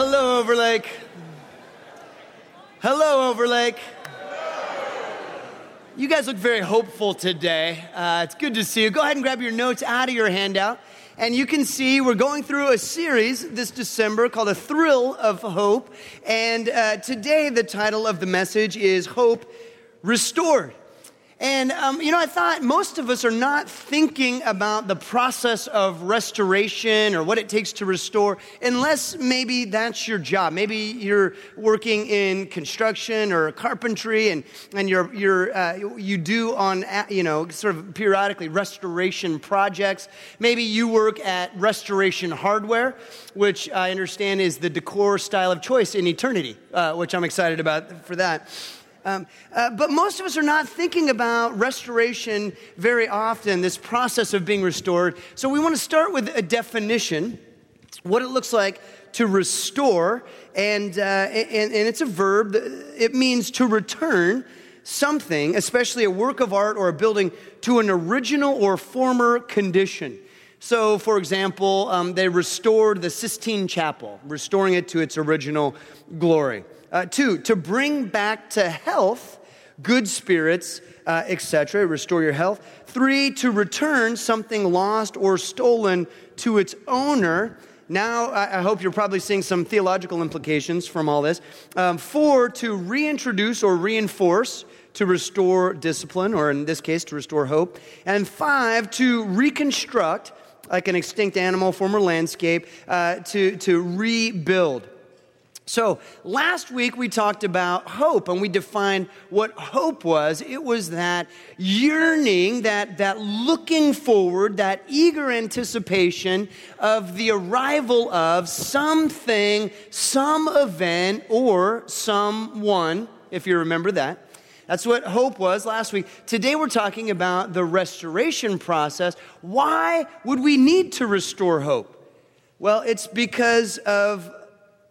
Hello, Overlake. Hello, Overlake. You guys look very hopeful today. Uh, it's good to see you. Go ahead and grab your notes out of your handout. And you can see we're going through a series this December called A Thrill of Hope. And uh, today, the title of the message is Hope Restored. And, um, you know, I thought most of us are not thinking about the process of restoration or what it takes to restore, unless maybe that's your job. Maybe you're working in construction or carpentry and, and you're, you're, uh, you do on, you know, sort of periodically restoration projects. Maybe you work at restoration hardware, which I understand is the decor style of choice in eternity, uh, which I'm excited about for that. Um, uh, but most of us are not thinking about restoration very often, this process of being restored. So we want to start with a definition, what it looks like to restore. And, uh, and, and it's a verb, it means to return something, especially a work of art or a building, to an original or former condition. So, for example, um, they restored the Sistine Chapel, restoring it to its original glory. Uh, two, to bring back to health good spirits, uh, etc., restore your health. Three, to return something lost or stolen to its owner. Now, I hope you're probably seeing some theological implications from all this. Um, four, to reintroduce or reinforce, to restore discipline, or in this case, to restore hope. And five, to reconstruct, like an extinct animal, former landscape, uh, to, to rebuild. So, last week we talked about hope and we defined what hope was. It was that yearning, that, that looking forward, that eager anticipation of the arrival of something, some event, or someone, if you remember that. That's what hope was last week. Today we're talking about the restoration process. Why would we need to restore hope? Well, it's because of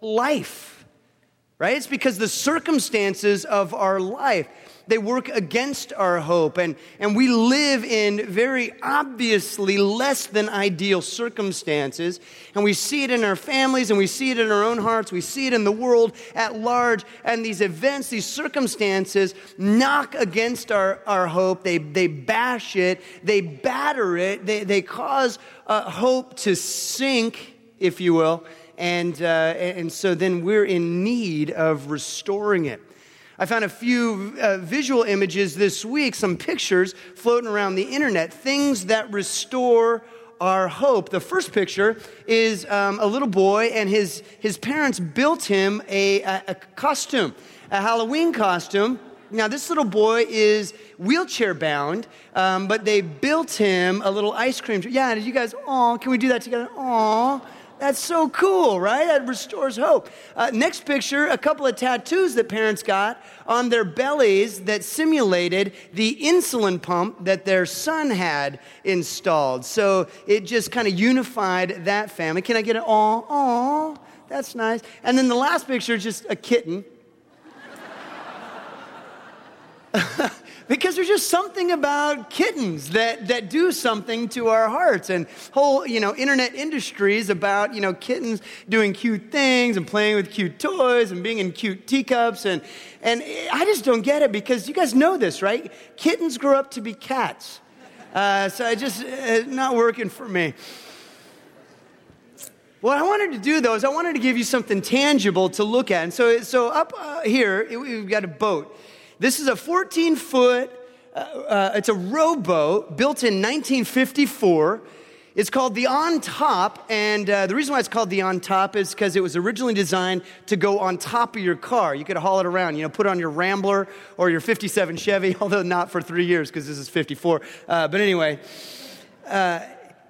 life, right? It's because the circumstances of our life, they work against our hope. And, and we live in very obviously less than ideal circumstances. And we see it in our families and we see it in our own hearts. We see it in the world at large. And these events, these circumstances knock against our, our hope. They, they bash it, they batter it, they, they cause uh, hope to sink, if you will and, uh, and so then we're in need of restoring it. I found a few uh, visual images this week, some pictures floating around the internet, things that restore our hope. The first picture is um, a little boy, and his, his parents built him a, a, a costume, a Halloween costume. Now, this little boy is wheelchair bound, um, but they built him a little ice cream. Yeah, did you guys, oh, can we do that together? Aw. That's so cool, right? That restores hope. Uh, next picture a couple of tattoos that parents got on their bellies that simulated the insulin pump that their son had installed. So it just kind of unified that family. Can I get an aw? Aw, that's nice. And then the last picture is just a kitten. because there's just something about kittens that, that do something to our hearts. And whole you know internet industries about you know kittens doing cute things and playing with cute toys and being in cute teacups. And and i just don't get it because you guys know this right? Kittens grow up to be cats. Uh, so it just uh, not working for me. What I wanted to do though is I wanted to give you something tangible to look at. And so, so up uh, here, we've got a boat. This is a 14 foot, uh, uh, it's a rowboat built in 1954. It's called the On Top, and uh, the reason why it's called the On Top is because it was originally designed to go on top of your car. You could haul it around, you know, put on your Rambler or your 57 Chevy, although not for three years because this is 54. Uh, but anyway, uh,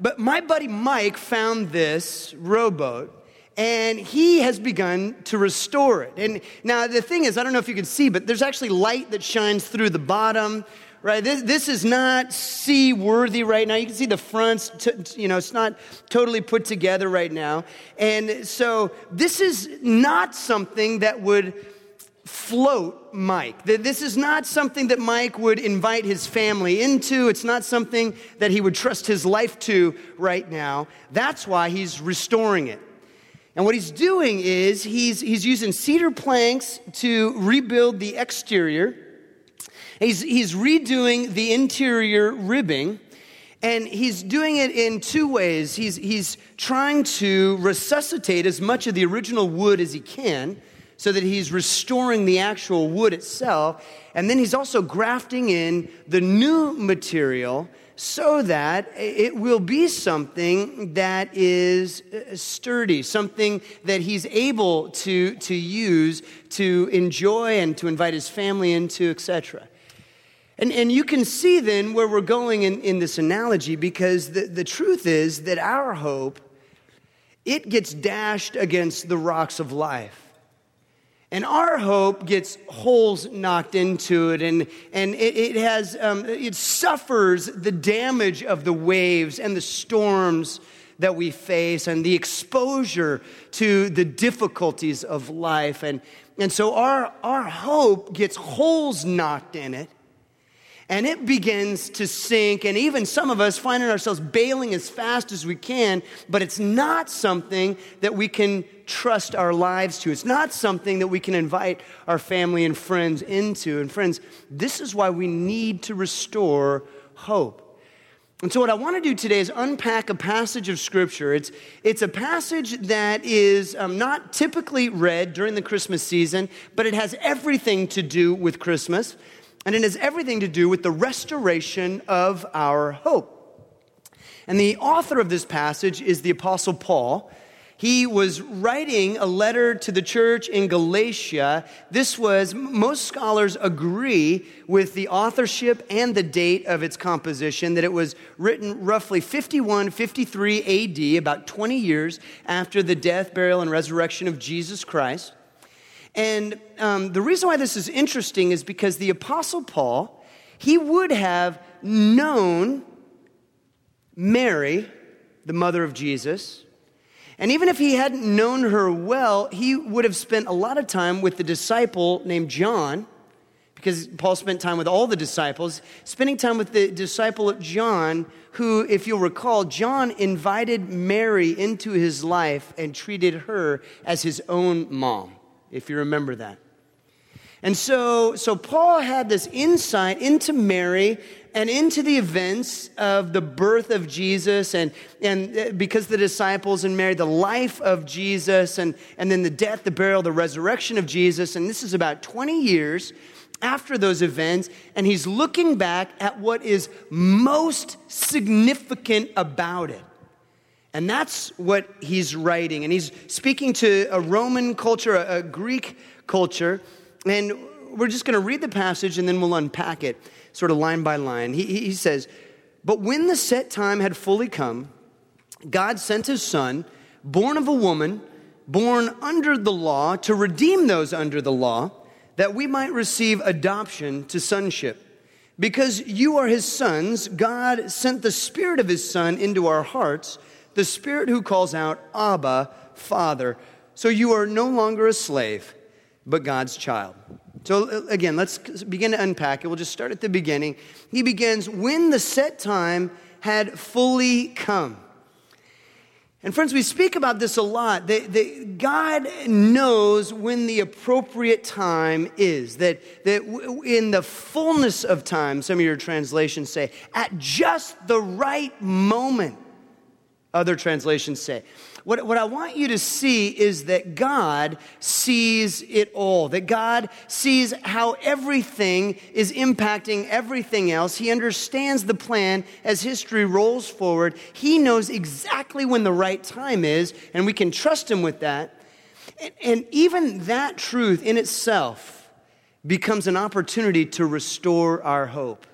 but my buddy Mike found this rowboat and he has begun to restore it. And now the thing is, I don't know if you can see, but there's actually light that shines through the bottom, right? This, this is not seaworthy right now. You can see the fronts, t- you know, it's not totally put together right now. And so this is not something that would float Mike. This is not something that Mike would invite his family into. It's not something that he would trust his life to right now. That's why he's restoring it. And what he's doing is he's, he's using cedar planks to rebuild the exterior. He's, he's redoing the interior ribbing. And he's doing it in two ways. He's, he's trying to resuscitate as much of the original wood as he can so that he's restoring the actual wood itself. And then he's also grafting in the new material so that it will be something that is uh, sturdy, something that he's able to, to use to enjoy and to invite his family into, etc. And, and you can see then where we're going in, in this analogy because the, the truth is that our hope, it gets dashed against the rocks of life. And our hope gets holes knocked into it, and, and it, it has, um, it suffers the damage of the waves and the storms that we face and the exposure to the difficulties of life. And, and so our, our hope gets holes knocked in it and it begins to sink. And even some of us finding ourselves bailing as fast as we can, but it's not something that we can trust our lives to. It's not something that we can invite our family and friends into. And friends, this is why we need to restore hope. And so, what I want to do today is unpack a passage of Scripture. It's, it's a passage that is um, not typically read during the Christmas season, but it has everything to do with Christmas and it has everything to do with the restoration of our hope. And the author of this passage is the Apostle Paul. He was writing a letter to the church in Galatia. This was, most scholars agree with the authorship and the date of its composition, that it was written roughly 51, 53 AD, about 20 years after the death, burial, and resurrection of Jesus Christ. And um, the reason why this is interesting is because the Apostle Paul, he would have known Mary, the mother of Jesus. And even if he hadn't known her well, he would have spent a lot of time with the disciple named John, because Paul spent time with all the disciples, spending time with the disciple of John, who, if you'll recall, John invited Mary into his life and treated her as his own mom if you remember that. And so, so Paul had this insight into Mary and into the events of the birth of Jesus, and, and uh, because the disciples and Mary, the life of Jesus, and, and then the death, the burial, the resurrection of Jesus. And this is about 20 years after those events, and he's looking back at what is most significant about it. And that's what he's writing. And he's speaking to a Roman culture, a, Greek culture. And we're just going to read the passage and then we'll unpack it sort of line by line. He, he says, But when the set time had fully come, God sent his son, born of a woman, born under the law, to redeem those under the law, that we might receive adoption to sonship. Because you are his sons, God sent the Spirit of his Son into our hearts the Spirit who calls out, Abba, Father. So you are no longer a slave, but God's child. So uh, again, let's begin to unpack it. We'll just start at the beginning. He begins, when the set time had fully come. And friends, we speak about this a lot. That, that, God knows when the appropriate time is. That, that in the fullness of time, some of your translations say, at just the right moment other translations say. What, what I want you to see is that God sees it all, that God sees how everything is impacting everything else. He understands the plan as history rolls forward. He knows exactly when the right time is, and we can trust Him with that. And, and even that truth in itself becomes an opportunity to restore our hope.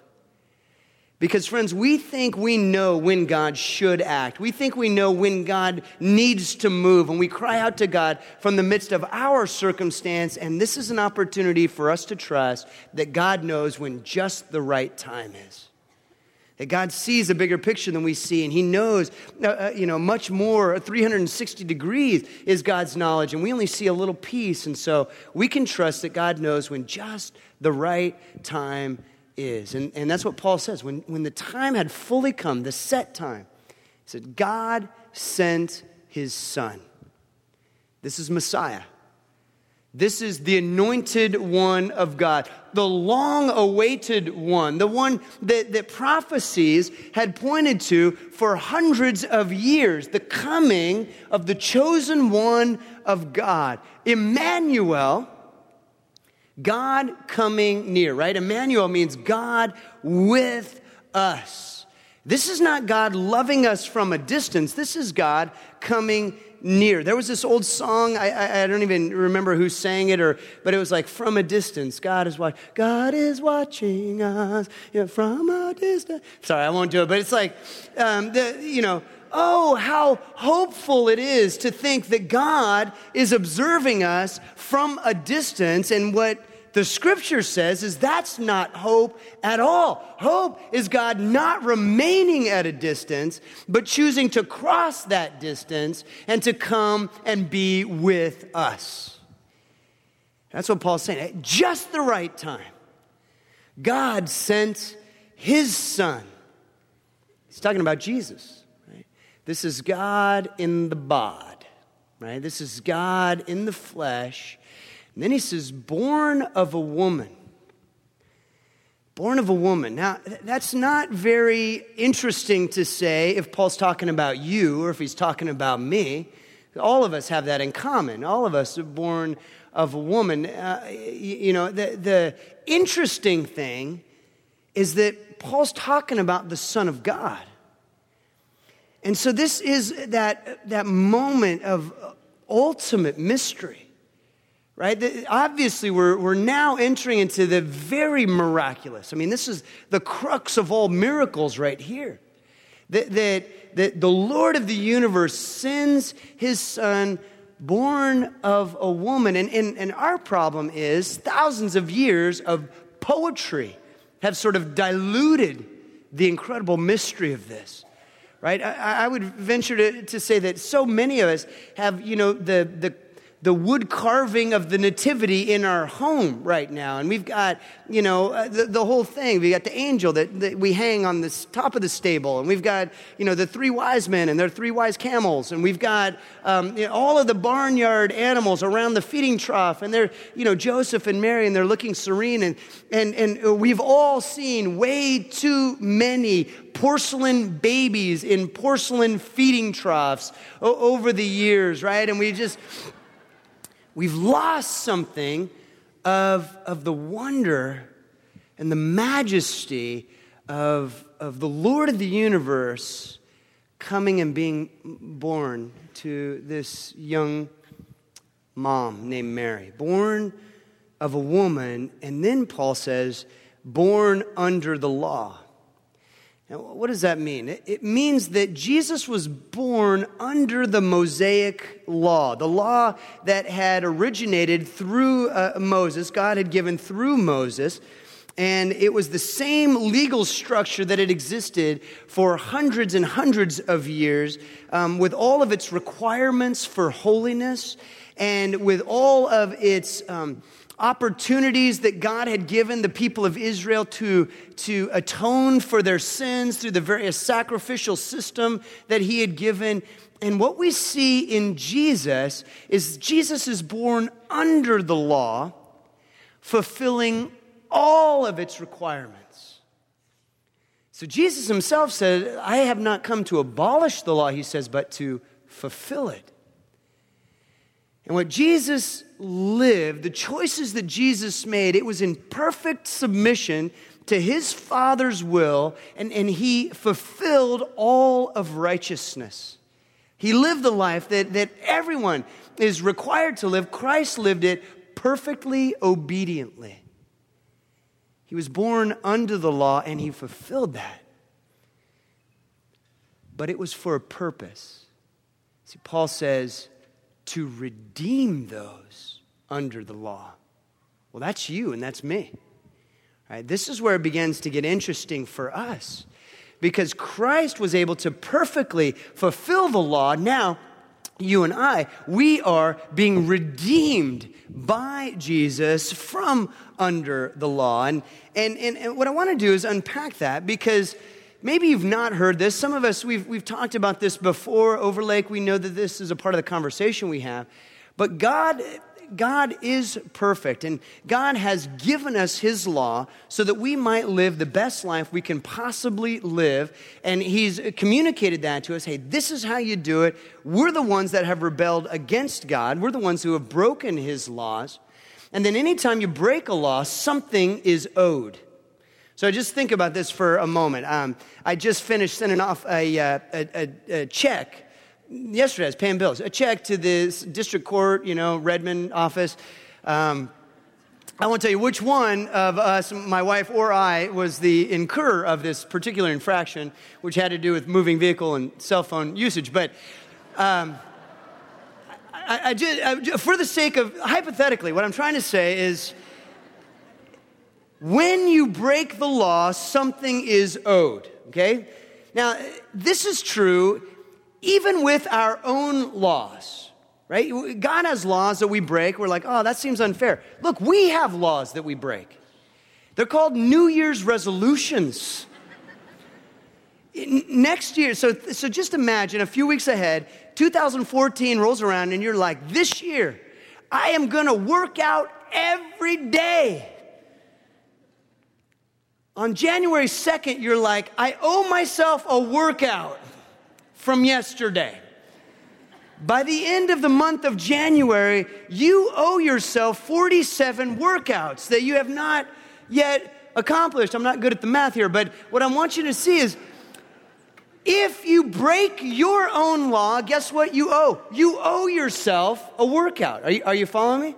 Because, friends, we think we know when God should act. We think we know when God needs to move, and we cry out to God from the midst of our circumstance. And this is an opportunity for us to trust that God knows when just the right time is. That God sees a bigger picture than we see, and He knows, uh, uh you know, much more. 360 degrees is God's knowledge, and we only see a little piece. And so we can trust that God knows when just the right time is. And, and that's what Paul says. When, when the time had fully come, the set time, he said, God sent his son. This is Messiah. This is the anointed one of God, the long awaited one, the one that, that prophecies had pointed to for hundreds of years, the coming of the chosen one of God. Emmanuel, God coming near, right? Emmanuel means God with us. This is not God loving us from a distance, this is God coming near. There was this old song, I, I, I, don't even remember who sang it, or, but it was like, from a distance, God is watching. God is watching us from a distance. Sorry, I won't do it, but it's like, um, the, you know, oh, how hopeful it is to think that God is observing us from a distance and what the scripture says is that's not hope at all. Hope is God not remaining at a distance, but choosing to cross that distance and to come and be with us. That's what Paul's saying. At just the right time, God sent his son. He's talking about Jesus. This is God in the bod, right? This is God in the flesh and then he says, born of a woman. Born of a woman. Now, that's not very interesting to say if Paul's talking about you or if he's talking about me. All of us have that in common. All of us are born of a woman. Uh, you know, the, the interesting thing is that Paul's talking about the Son of God. And so this is that, that moment of ultimate mystery right? Obviously, we're, we're now entering into the very miraculous. I mean, this is the crux of all miracles right here. That, that, that the Lord of the universe sends his son born of a woman. And, and, and our problem is thousands of years of poetry have sort of diluted the incredible mystery of this right? I, I, would venture to, to say that so many of us have, you know, the, the the wood carving of the nativity in our home right now. And we've got, you know, uh, the, the whole thing. We got the angel that, that, we hang on the top of the stable. And we've got, you know, the three wise men and their three wise camels. And we've got um, you know, all of the barnyard animals around the feeding trough. And they're, you know, Joseph and Mary, and they're looking serene. And, and, and we've all seen way too many porcelain babies in porcelain feeding troughs over the years, right? And we just, we've lost something of, of the wonder and the majesty of, of the Lord of the universe coming and being born to this young mom named Mary, born of a woman, and then Paul says, born under the law. Now, what does that mean? It means that Jesus was born under the Mosaic law, the law that had originated through uh, Moses, God had given through Moses. And it was the same legal structure that had existed for hundreds and hundreds of years, um, with all of its requirements for holiness and with all of its. Um, opportunities that God had given the people of Israel to, to atone for their sins through the various sacrificial system that he had given. And what we see in Jesus is Jesus is born under the law, fulfilling all of its requirements. So Jesus himself said, I have not come to abolish the law, he says, but to fulfill it. And what Jesus lived, the choices that Jesus made, it was in perfect submission to his Father's will, and, and he fulfilled all of righteousness. He lived the life that, that everyone is required to live. Christ lived it perfectly obediently. He was born under the law and he fulfilled that. But it was for a purpose. See, Paul says, to redeem those under the law. Well, that's you and that's me. Right? This is where it begins to get interesting for us because Christ was able to perfectly fulfill the law. Now, you and I, we are being redeemed by Jesus from under the law. And, and, and, what I want to do is unpack that because maybe you've not heard this. Some of us, we've, we've talked about this before. Overlake. we know that this is a part of the conversation we have. But God God is perfect, and God has given us His law so that we might live the best life we can possibly live. And He's communicated that to us hey, this is how you do it. We're the ones that have rebelled against God, we're the ones who have broken His laws. And then anytime you break a law, something is owed. So just think about this for a moment. Um, I just finished sending off a, uh, a, a, a check yesterday I was paying bills. A check to this district court, you know, Redmond office. Um, I won't tell you which one of us, my wife or I, was the incurrer of this particular infraction, which had to do with moving vehicle and cell phone usage. But um, I, I just, I, for the sake of hypothetically, what I'm trying to say is when you break the law, something is owed. Okay? Now, this is true even with our own laws, right? God has laws that we break. We're like, oh, that seems unfair. Look, we have laws that we break. They're called New Year's resolutions. Next year, so, so just imagine a few weeks ahead, 2014 rolls around, and you're like, this year, I am gonna work out every day. On January 2nd, you're like, I owe myself a workout from yesterday. By the end of the month of January, you owe yourself 47 workouts that you have not yet accomplished. I'm not good at the math here, but what I want you to see is if you break your own law, guess what you owe? You owe yourself a workout. Are you, are you following me?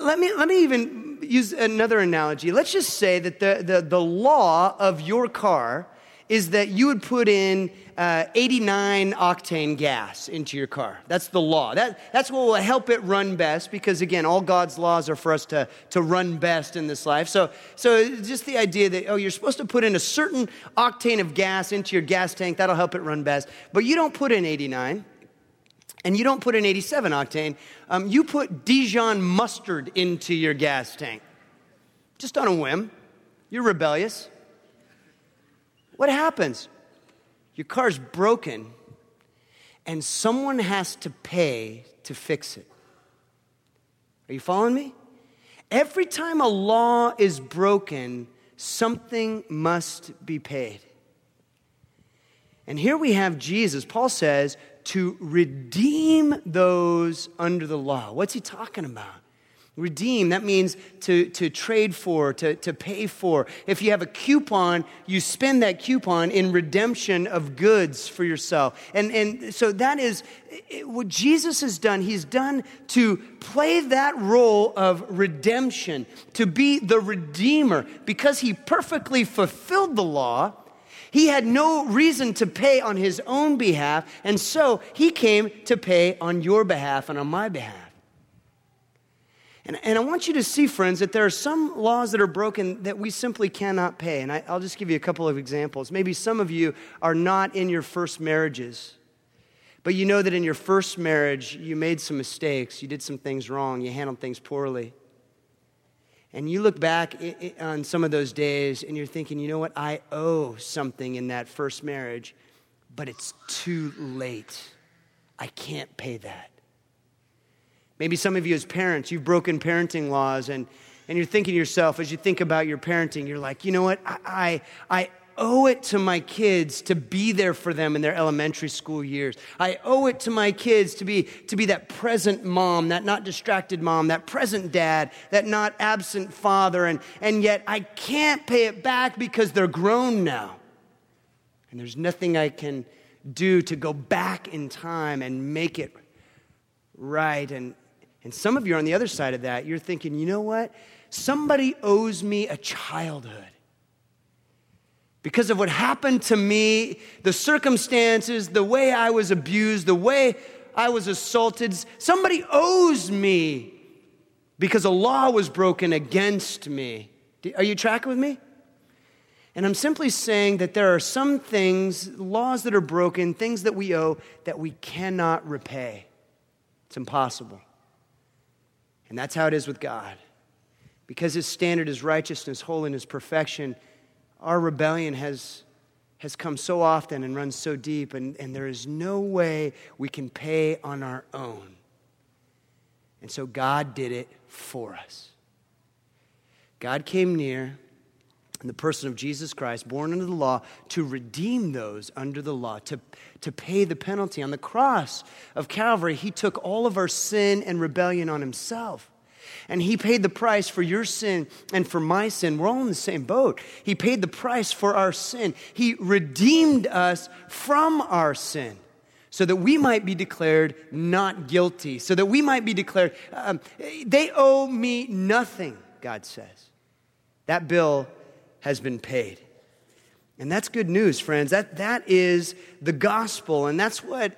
Let me, let me even use another analogy. Let's just say that the, the, the law of your car is that you would put in uh, 89 octane gas into your car. That's the law. That, that's what will help it run best because, again, all God's laws are for us to, to run best in this life. So, so just the idea that, oh, you're supposed to put in a certain octane of gas into your gas tank, that'll help it run best. But you don't put in 89 and you don't put in 87 octane, um, you put Dijon mustard into your gas tank. Just on a whim. You're rebellious. What happens? Your car's broken, and someone has to pay to fix it. Are you following me? Every time a law is broken, something must be paid. And here we have Jesus, Paul says, to redeem those under the law. What's he talking about? Redeem, that means to, to trade for, to, to pay for. If you have a coupon, you spend that coupon in redemption of goods for yourself. And, and so that is what Jesus has done. He's done to play that role of redemption, to be the redeemer, because he perfectly fulfilled the law. He had no reason to pay on his own behalf, and so he came to pay on your behalf and on my behalf. And, and I want you to see, friends, that there are some laws that are broken that we simply cannot pay. And I, I'll just give you a couple of examples. Maybe some of you are not in your first marriages, but you know that in your first marriage, you made some mistakes, you did some things wrong, you handled things poorly. And you look back on some of those days and you're thinking, you know what? I owe something in that first marriage, but it's too late. I can't pay that. Maybe some of you, as parents, you've broken parenting laws, and, and you're thinking to yourself, as you think about your parenting, you're like, you know what? I, I, I owe it to my kids to be there for them in their elementary school years. I owe it to my kids to be, to be that present mom, that not distracted mom, that present dad, that not absent father. And, and yet I can't pay it back because they're grown now. And there's nothing I can do to go back in time and make it right. And, and some of you are on the other side of that. You're thinking, you know what? Somebody owes me a childhood. Because of what happened to me, the circumstances, the way I was abused, the way I was assaulted, somebody owes me because a law was broken against me. Are you tracking with me? And I'm simply saying that there are some things, laws that are broken, things that we owe that we cannot repay. It's impossible. And that's how it is with God. Because his standard is righteousness, holiness, perfection, our rebellion has, has come so often and runs so deep, and, and there is no way we can pay on our own. And so God did it for us. God came near in the person of Jesus Christ, born under the law, to redeem those under the law, to, to pay the penalty. On the cross of Calvary, He took all of our sin and rebellion on Himself. And He paid the price for your sin and for my sin. We're all in the same boat. He paid the price for our sin. He redeemed us from our sin so that we might be declared not guilty, so that we might be declared, um, they owe me nothing, God says. That bill has been paid. And that's good news, friends. That, that is the gospel, and that's what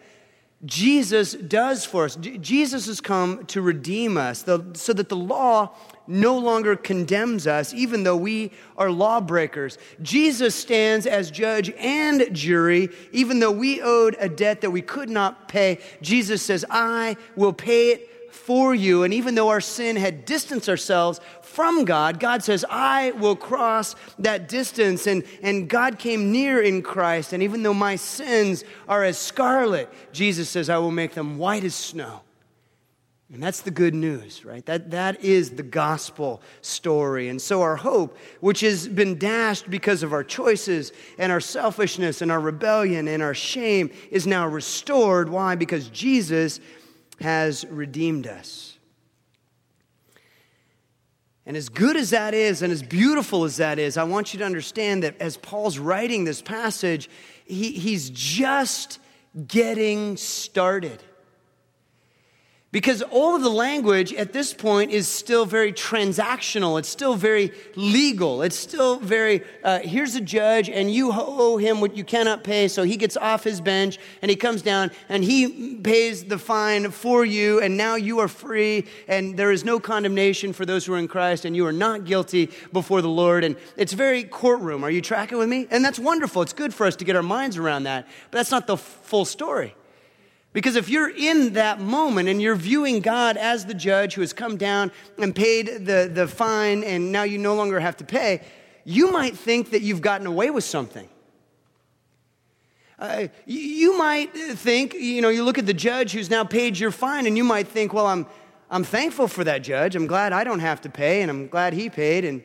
Jesus does for us. Jesus has come to redeem us so that the law no longer condemns us, even though we are lawbreakers. Jesus stands as judge and jury, even though we owed a debt that we could not pay. Jesus says, I will pay it for you. And even though our sin had distanced ourselves from God, God says, I will cross that distance. And, and God came near in Christ. And even though my sins are as scarlet, Jesus says, I will make them white as snow. And that's the good news, right? That, that is the gospel story. And so our hope, which has been dashed because of our choices and our selfishness and our rebellion and our shame, is now restored. Why? Because Jesus has redeemed us. And as good as that is, and as beautiful as that is, I want you to understand that as Paul's writing this passage, he, he's just getting started. Because all of the language at this point is still very transactional. It's still very legal. It's still very, uh, here's a judge, and you owe him what you cannot pay. So he gets off his bench and he comes down and he pays the fine for you, and now you are free, and there is no condemnation for those who are in Christ, and you are not guilty before the Lord. And it's very courtroom. Are you tracking with me? And that's wonderful. It's good for us to get our minds around that. But that's not the full story. Because if you're in that moment and you're viewing God as the judge who has come down and paid the, the fine and now you no longer have to pay, you might think that you've gotten away with something. Uh, you might think, you know, you look at the judge who's now paid your fine and you might think, well, I'm, I'm thankful for that judge. I'm glad I don't have to pay and I'm glad he paid. And,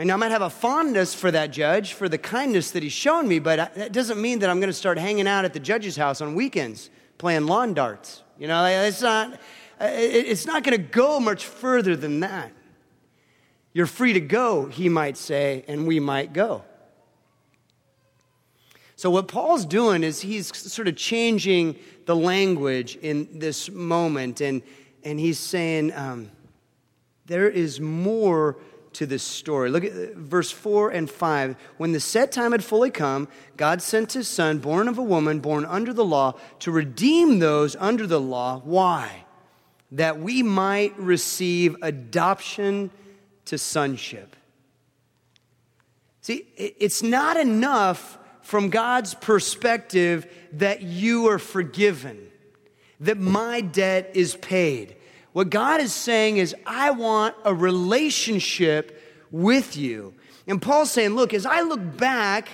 and I might have a fondness for that judge for the kindness that he's shown me, but that doesn't mean that I'm going to start hanging out at the judge's house on weekends playing lawn darts. You know, it's not, it's not going to go much further than that. You're free to go, he might say, and we might go. So, what Paul's doing is he's sort of changing the language in this moment, and, and he's saying um, there is more to this story. Look at uh, verse 4 and 5. When the set time had fully come, God sent his son, born of a woman, born under the law, to redeem those under the law. Why? That we might receive adoption to sonship. See, it's not enough from God's perspective that you are forgiven, that my debt is paid. What God is saying is, I want a relationship with you. And Paul's saying, look, as I look back,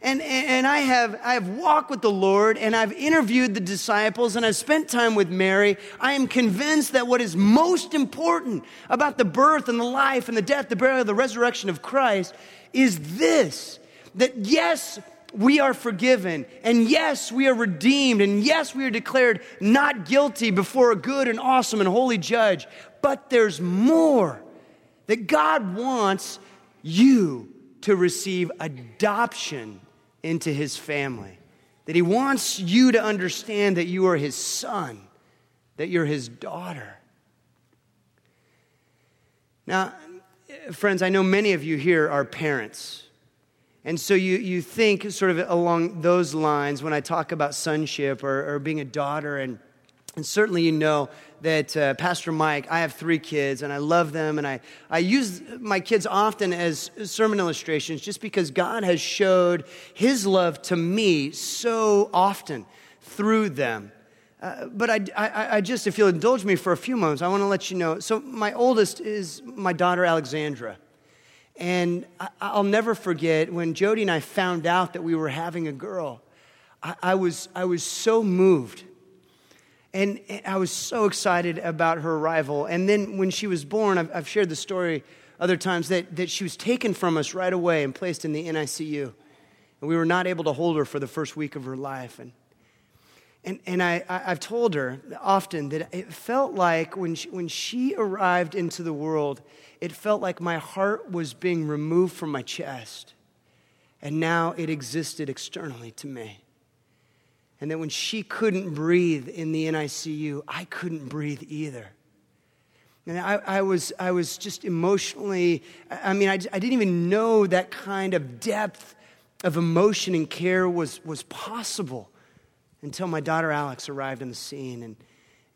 and, and I, have, I have walked with the Lord and I've interviewed the disciples and I've spent time with Mary. I am convinced that what is most important about the birth and the life and the death, the burial, the resurrection of Christ is this that yes, we are forgiven. And yes, we are redeemed. And yes, we are declared not guilty before a good and awesome and holy judge. But there's more that God wants you to receive adoption into his family. That he wants you to understand that you are his son, that you're his daughter. Now, friends, I know many of you here are parents. And so you, you think sort of along those lines when I talk about sonship or, or being a daughter. And, and certainly you know that uh, Pastor Mike, I have three kids and I love them. And I, I use my kids often as sermon illustrations just because God has showed his love to me so often through them. Uh, but I, I, I, just, if you'll indulge me for a few moments, I want to let you know. So, my oldest is my daughter, Alexandra. And I'll never forget when Jody and I found out that we were having a girl, I, was, I was so moved. And I was so excited about her arrival. And then when she was born, I've, I've shared the story other times that, that she was taken from us right away and placed in the NICU. And we were not able to hold her for the first week of her life. And, and, and I, I, have told her often that it felt like when she, when she arrived into the world, it felt like my heart was being removed from my chest. And now it existed externally to me. And that when she couldn't breathe in the NICU, I couldn't breathe either. And I, I, was, I was just emotionally, I mean, I, I didn't even know that kind of depth of emotion and care was, was possible until my daughter Alex arrived on the scene. And,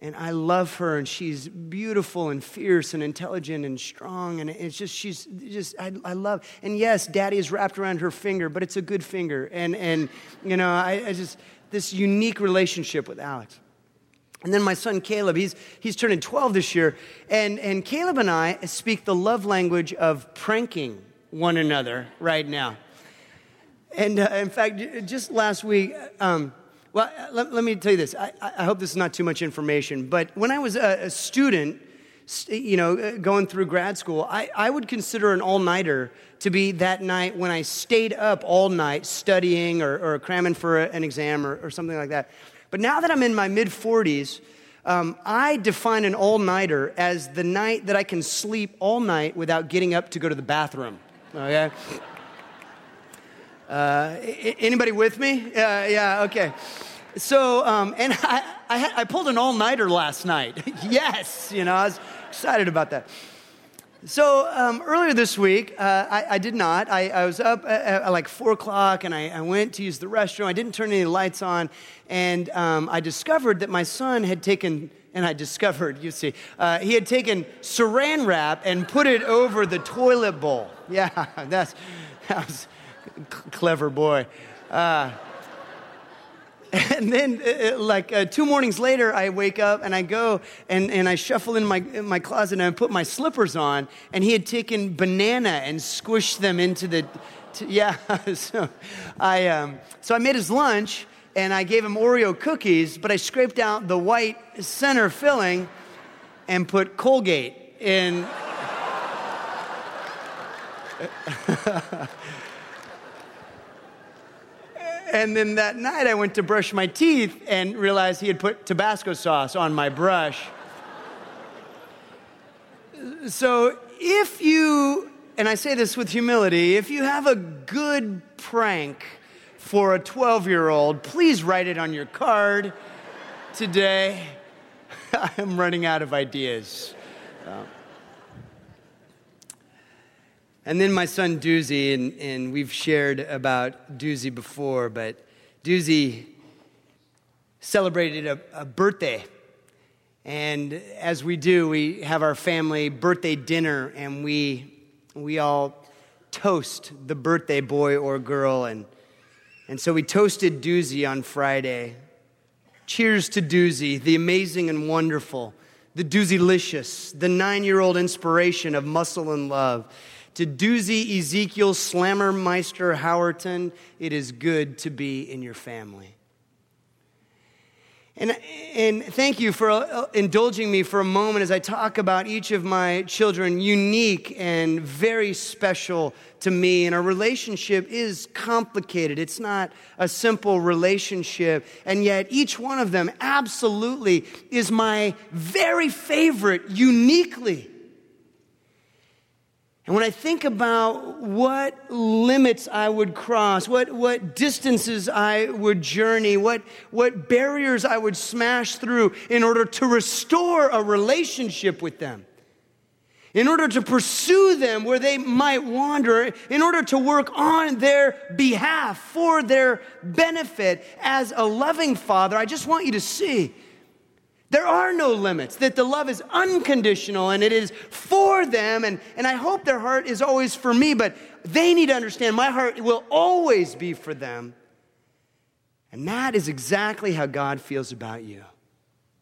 and I love her, and she's beautiful and fierce and intelligent and strong. And it's just, she's just, I, I love. And yes, daddy is wrapped around her finger, but it's a good finger. And, and you know, I, I just, this unique relationship with Alex. And then my son Caleb, he's, he's turning 12 this year. And, and Caleb and I speak the love language of pranking one another right now. And uh, in fact, just last week, um, well, let, let, me tell you this. I, I, hope this is not too much information, but when I was a, a student, you know, uh, going through grad school, I, I would consider an all nighter to be that night when I stayed up all night studying or, or cramming for an exam or, or, something like that. But now that I'm in my mid 40s, um, I define an all nighter as the night that I can sleep all night without getting up to go to the bathroom. Okay? Uh, anybody with me? Uh, yeah, okay. So, um, and I, I, I pulled an all nighter last night. yes, you know, I was excited about that. So um, earlier this week, uh, I, I, did not. I, I was up at, at, like four o'clock and I, I, went to use the restroom. I didn't turn any lights on. And um, I discovered that my son had taken, and I discovered, you see, uh, he had taken saran wrap and put it over the toilet bowl. Yeah, that's, that was clever boy. Uh, and then, uh, uh, like uh, two mornings later, I wake up and I go and, and I shuffle in my, in my closet and I put my slippers on. And he had taken banana and squished them into the, to, yeah. so, I, um, so I made his lunch and I gave him Oreo cookies, but I scraped out the white center filling and put Colgate in. And then that night I went to brush my teeth and realized he had put Tabasco sauce on my brush. So if you, and I say this with humility, if you have a good prank for a 12 year old, please write it on your card today. I'm running out of ideas. Uh, and then my son Doozy, and, and we've shared about Doozy before, but Doozy celebrated a, a birthday. And as we do, we have our family birthday dinner, and we, we all toast the birthday boy or girl. And, and so we toasted Doozy on Friday. Cheers to Doozy, the amazing and wonderful, the Doozylicious, the nine year old inspiration of muscle and love to Doozy Ezekiel Slammermeister Howerton, it is good to be in your family. And, and thank you for uh, indulging me for a moment as I talk about each of my children, unique and very special to me. And our relationship is complicated. It's not a simple relationship. And yet, each one of them absolutely is my very favorite, uniquely. And when I think about what limits I would cross, what, what distances I would journey, what, what barriers I would smash through in order to restore a relationship with them, in order to pursue them where they might wander, in order to work on their behalf for their benefit as a loving father, I just want you to see there are no limits, that the love is unconditional and it is for them. And, and I hope their heart is always for me, but they need to understand my heart will always be for them. And that is exactly how God feels about you.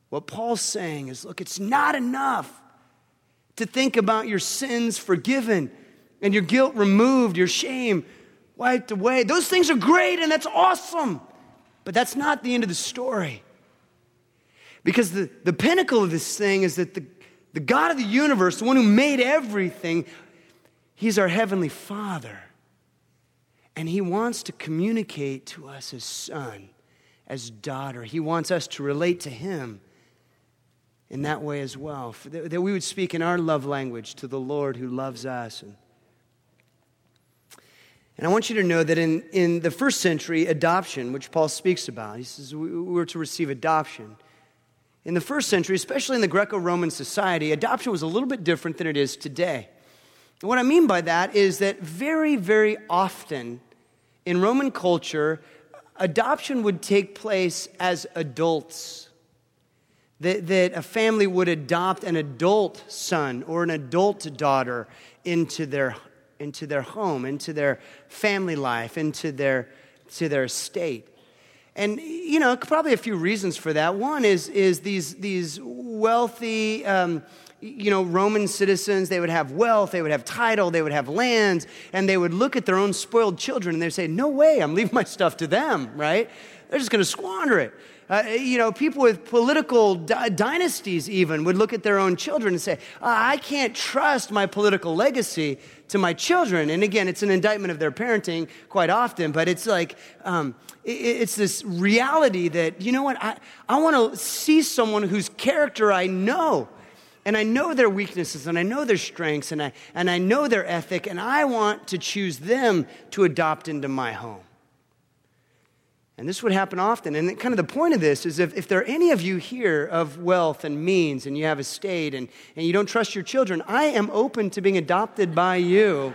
What Paul's saying is look, it's not enough to think about your sins forgiven and your guilt removed, your shame wiped away. Those things are great and that's awesome, but that's not the end of the story. Because the, the pinnacle of this thing is that the, the God of the universe, the one who made everything, He's our Heavenly Father. And He wants to communicate to us as son, as daughter. He wants us to relate to Him in that way as well. That we would speak in our love language to the Lord who loves us. And, and I want you to know that in, in the first century, adoption, which Paul speaks about, he says we were to receive adoption. In the first century, especially in the Greco Roman society, adoption was a little bit different than it is today. And what I mean by that is that very, very often in Roman culture, adoption would take place as adults. That, that a family would adopt an adult son or an adult daughter into their, into their home, into their family life, into their, to their estate. And, you know, probably a few reasons for that. One is, is these, these wealthy, um, you know, Roman citizens, they would have wealth, they would have title, they would have lands, and they would look at their own spoiled children and they'd say, No way, I'm leaving my stuff to them, right? They're just going to squander it. Uh, you know, people with political di- dynasties even would look at their own children and say, I can't trust my political legacy to my children. And again, it's an indictment of their parenting quite often, but it's like, um, it, it's this reality that, you know what, I, I want to see someone whose character I know. And I know their weaknesses and I know their strengths and I, and I know their ethic, and I want to choose them to adopt into my home. And this would happen often. And kind of the point of this is if, if there are any of you here of wealth and means and you have estate and, and you don't trust your children, I am open to being adopted by you.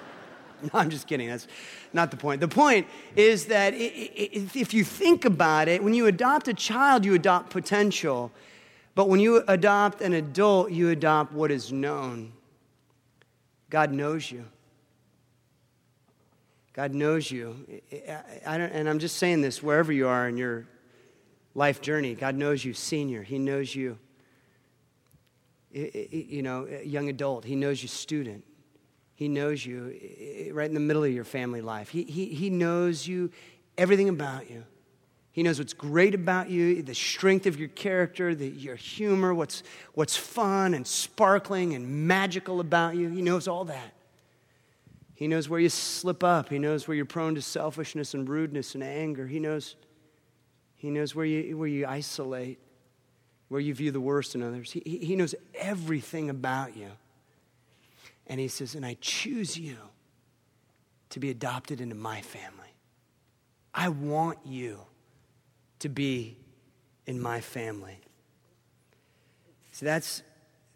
no, I'm just kidding. That's not the point. The point is that if you think about it, when you adopt a child, you adopt potential. But when you adopt an adult, you adopt what is known. God knows you. God knows you. I, and I'm just saying this wherever you are in your life journey. God knows you, senior. He knows you, you know, young adult. He knows you, student. He knows you right in the middle of your family life. He, he, he knows you, everything about you. He knows what's great about you, the strength of your character, the, your humor, what's, what's fun and sparkling and magical about you. He knows all that. He knows where you slip up. He knows where you're prone to selfishness and rudeness and anger. He knows, he knows where, you, where you isolate, where you view the worst in others. He, he knows everything about you. And he says, And I choose you to be adopted into my family. I want you to be in my family. So that's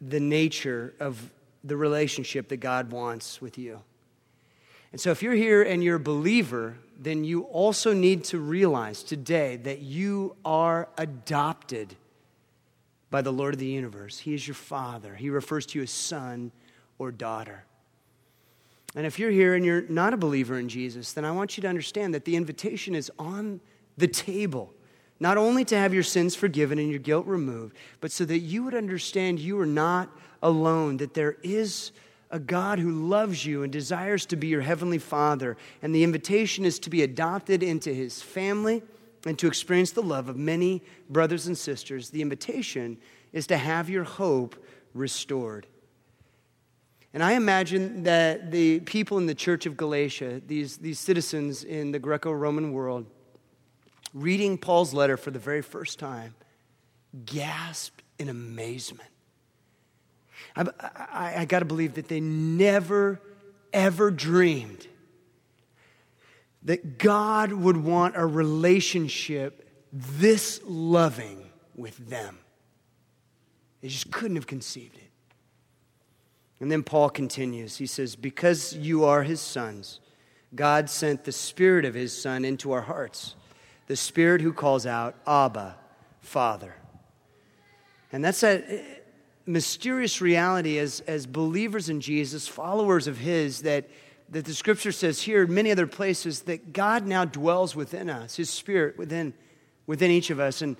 the nature of the relationship that God wants with you. And so, if you're here and you're a believer, then you also need to realize today that you are adopted by the Lord of the universe. He is your father, He refers to you as son or daughter. And if you're here and you're not a believer in Jesus, then I want you to understand that the invitation is on the table. Not only to have your sins forgiven and your guilt removed, but so that you would understand you are not alone, that there is a God who loves you and desires to be your heavenly Father. And the invitation is to be adopted into his family and to experience the love of many brothers and sisters. The invitation is to have your hope restored. And I imagine that the people in the church of Galatia, these, these citizens in the Greco Roman world, reading Paul's letter for the very first time, gasped in amazement I, I, I got to believe that they never, ever dreamed that God would want a relationship this loving with them. They just couldn't have conceived it. And then Paul continues. He says, Because you are his sons, God sent the Spirit of his Son into our hearts, the Spirit who calls out, Abba, Father. And that's a, mysterious reality as, as believers in Jesus, followers of His, that, that the scripture says here in many other places that God now dwells within us, His Spirit within, within each of us. And,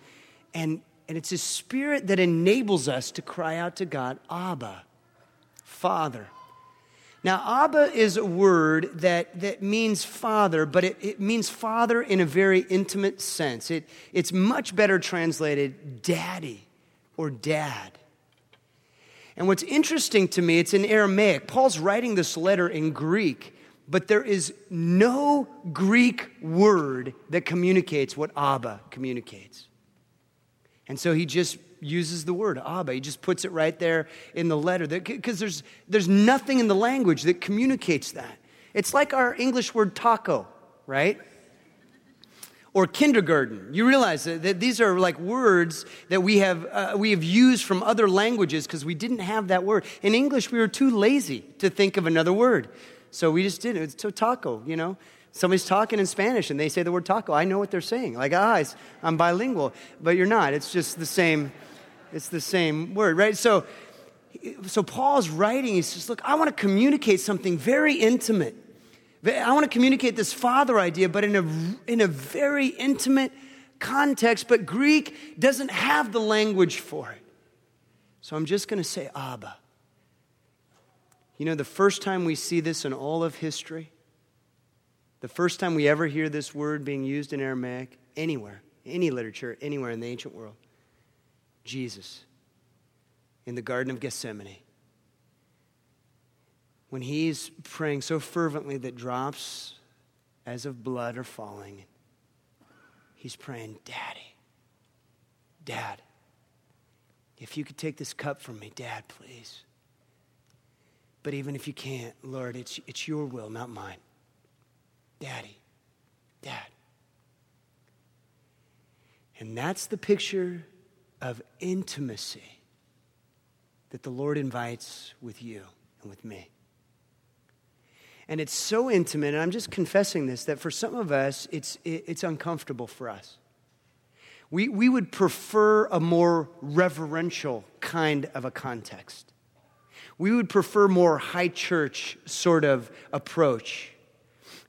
and, and it's His Spirit that enables us to cry out to God, Abba, Father. Now, Abba is a word that, that means father, but it, it means father in a very intimate sense. It, it's much better translated daddy or dad. And what's interesting to me, it's in Aramaic. Paul's writing this letter in Greek, but there is no Greek word that communicates what Abba communicates. And so he just uses the word Abba. He just puts it right there in the letter because there's, there's nothing in the language that communicates that. It's like our English word taco, right? Or kindergarten. You realize that, these are like words that we have, uh, we have used from other languages because we didn't have that word. In English, we were too lazy to think of another word. So we just did it. It's taco, you know? Somebody's talking in Spanish and they say the word taco. I know what they're saying. Like, ah, I'm bilingual. But you're not. It's just the same, it's the same word, right? So, so Paul's writing, he says, look, I want to communicate something very intimate I want to communicate this father idea, but in a, in a very intimate context. But Greek doesn't have the language for it. So I'm just going to say Abba. You know, the first time we see this in all of history, the first time we ever hear this word being used in Aramaic, anywhere, any literature, anywhere in the ancient world, Jesus in the Garden of Gethsemane when he's praying so fervently that drops as of blood are falling, he's praying, Daddy, Dad, if you could take this cup from me, Dad, please. But even if you can't, Lord, it's, it's your will, not mine. Daddy, Dad. And that's the picture of intimacy that the Lord invites with you and with me. And it's so intimate, and I'm just confessing this, that for some of us, it's, it's uncomfortable for us. We, we would prefer a more reverential kind of a context. We would prefer more high church sort of approach.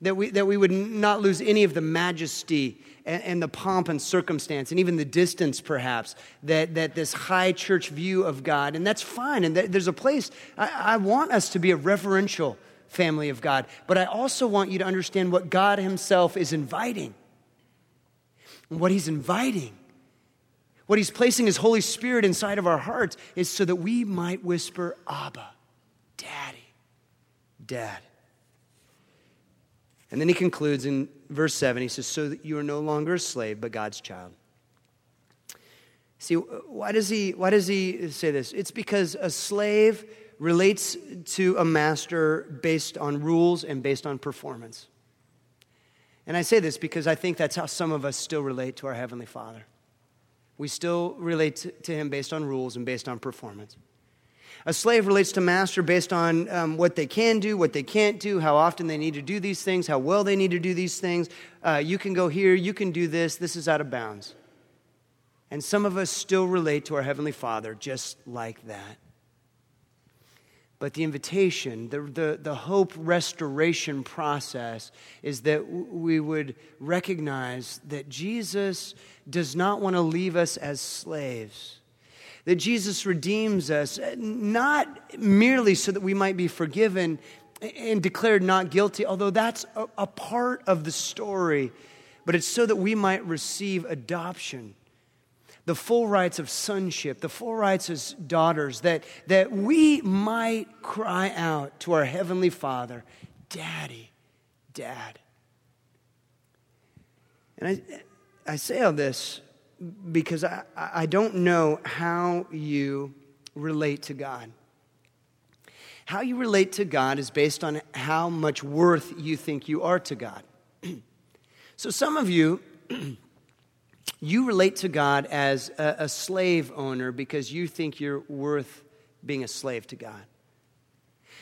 That we, that we would not lose any of the majesty and, and, the pomp and circumstance and even the distance, perhaps, that, that this high church view of God. And that's fine. And there's a place, I, I want us to be a reverential family of God. But I also want you to understand what God Himself is inviting. what He's inviting, what He's placing His Holy Spirit inside of our hearts, is so that we might whisper, Abba, Daddy, Dad. And then he concludes in verse 7 he says, So that you are no longer a slave, but God's child. See, why does he, why does he say this? It's because a slave relates to a master based on rules and based on performance. And I say this because I think that's how some of us still relate to our Heavenly Father. We still relate to Him based on rules and based on performance. A slave relates to master based on um, what they can do, what they can't do, how often they need to do these things, how well they need to do these things. Uh, you can go here, you can do this, this is out of bounds. And some of us still relate to our Heavenly Father just like that. But the invitation, the, the, the hope restoration process is that we would recognize that Jesus does not want to leave us as slaves. That Jesus redeems us, eh, not merely so that we might be forgiven and declared not guilty, although that's a, a part of the story, but it's so that we might receive adoption the full rights of sonship, the full rights as daughters, that, that we might cry out to our Heavenly Father, Daddy, Dad. And I, I say all this because I, I don't know how you relate to God. How you relate to God is based on how much worth you think you are to God. so some of you you relate to God as a, a, slave owner because you think you're worth being a slave to God.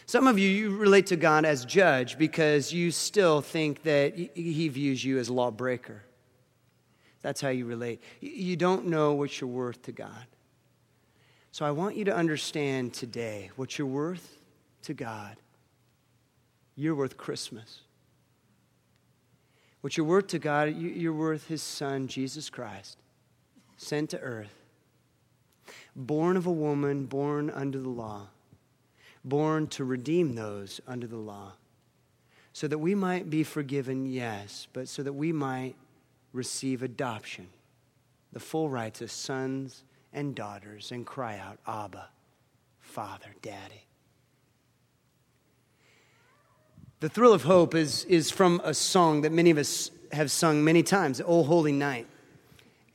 Some of you, you relate to God as judge because you still think that he views you as lawbreaker. That's how you relate. You don't know what you're worth to God. So I want you to understand today what you're worth to God. You're worth Christmas. What you're worth to God, you're worth His Son, Jesus Christ, sent to earth, born of a woman, born under the law, born to redeem those under the law, so that we might be forgiven, yes, but so that we might receive adoption, the full rights of sons and daughters, and cry out, Abba, Father, Daddy. The thrill of hope is, is from a song that many of us have sung many times, O Holy Night.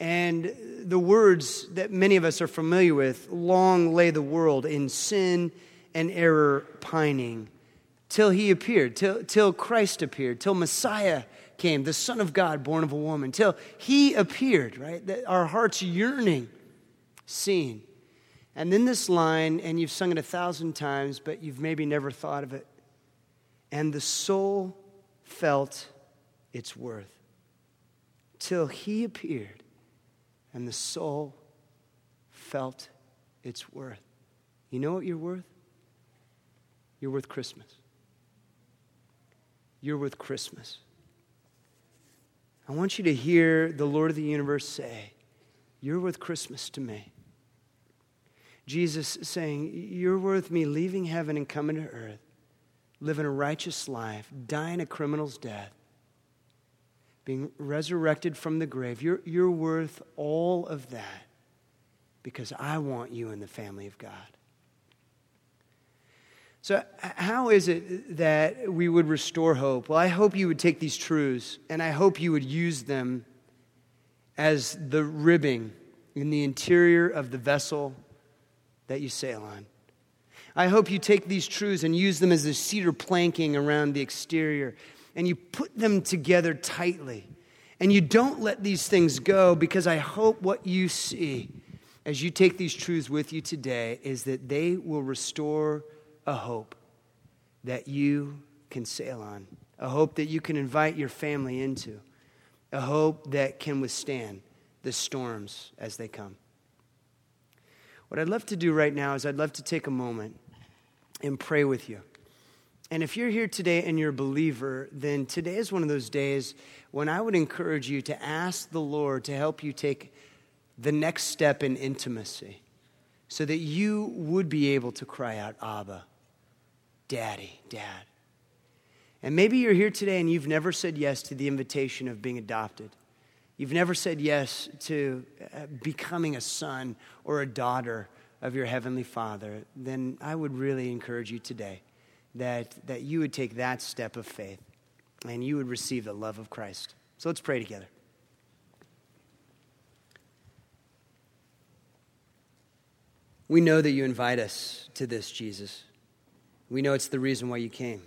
And the words that many of us are familiar with long lay the world in sin and error pining till he appeared, till, till Christ appeared, till Messiah came, the Son of God born of a woman, till he appeared, right? That our hearts yearning, seeing. And then this line, and you've sung it a thousand times, but you've maybe never thought of it. And the soul felt its worth till he appeared and the soul felt its worth. You know what you're worth? You're worth Christmas. You're worth Christmas. I want you to hear the Lord of the universe say, You're worth Christmas to me. Jesus saying, You're worth me leaving heaven and coming to earth, living a righteous life, dying a criminal's death, being resurrected from the grave. You're, you're worth all of that because I want you in the family of God. So, how is it that we would restore hope? Well, I hope you would take these truths and I hope you would use them as the ribbing in the interior of the vessel that you sail on. I hope you take these truths and use them as a cedar planking around the exterior and you put them together tightly. And you don't let these things go because I hope what you see as you take these truths with you today is that they will restore a hope that you can sail on, a hope that you can invite your family into, a hope that can withstand the storms as they come. What I'd love to do right now is I'd love to take a moment and pray with you. And if you're here today and you're a believer, then today is one of those days when I would encourage you to ask the Lord to help you take the next step in intimacy so that you would be able to cry out, Abba, Daddy, Dad. And maybe you're here today and you've never said yes to the invitation of being adopted. You've never said yes to uh, becoming a son or a daughter of your Heavenly Father. Then I would really encourage you today that, that you would take that step of faith and you would receive the love of Christ. So let's pray together. We know that you invite us to this, Jesus. We know it's the reason why you came.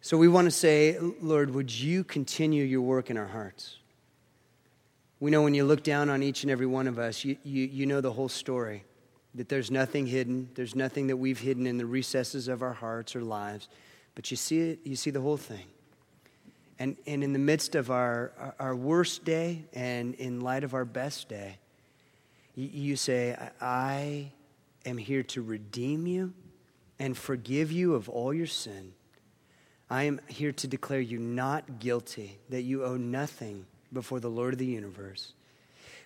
So we want to say, Lord, would you continue your work in our hearts? We know when you look down on each and every one of us, you, you, you know the whole story that there's nothing hidden. There's nothing that we've hidden in the recesses of our hearts or lives. But you see it, you see the whole thing. And, and in the midst of our, our worst day and in light of our best day, you, you say, I am here to redeem you and forgive you of all your sin. I am here to declare you not guilty, that you owe nothing before the Lord of the universe.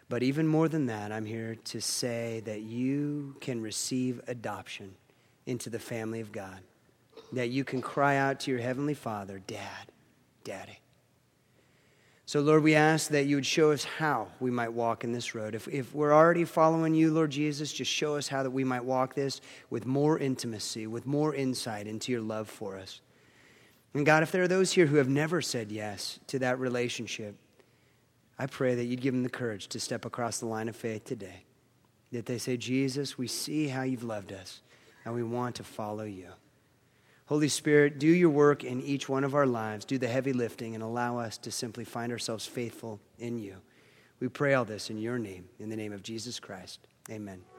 But even more than that, I'm here to say that you can receive adoption into the family of God. That you can cry out to your Heavenly Father, Dad, Daddy. So, Lord, we ask that you would show us how we might walk in this road. If, if we're already following you, Lord Jesus, just show us how that we might walk this with more intimacy, with more insight into your love for us. And God, if there are those here who have never said yes to that relationship, I pray that you'd give them the courage to step across the line of faith today. That they say, Jesus, we see how you've loved us, and we want to follow you. Holy Spirit, do your work in each one of our lives. Do the heavy lifting and allow us to simply find ourselves faithful in you. We pray all this in your name, in the name of Jesus Christ. Amen.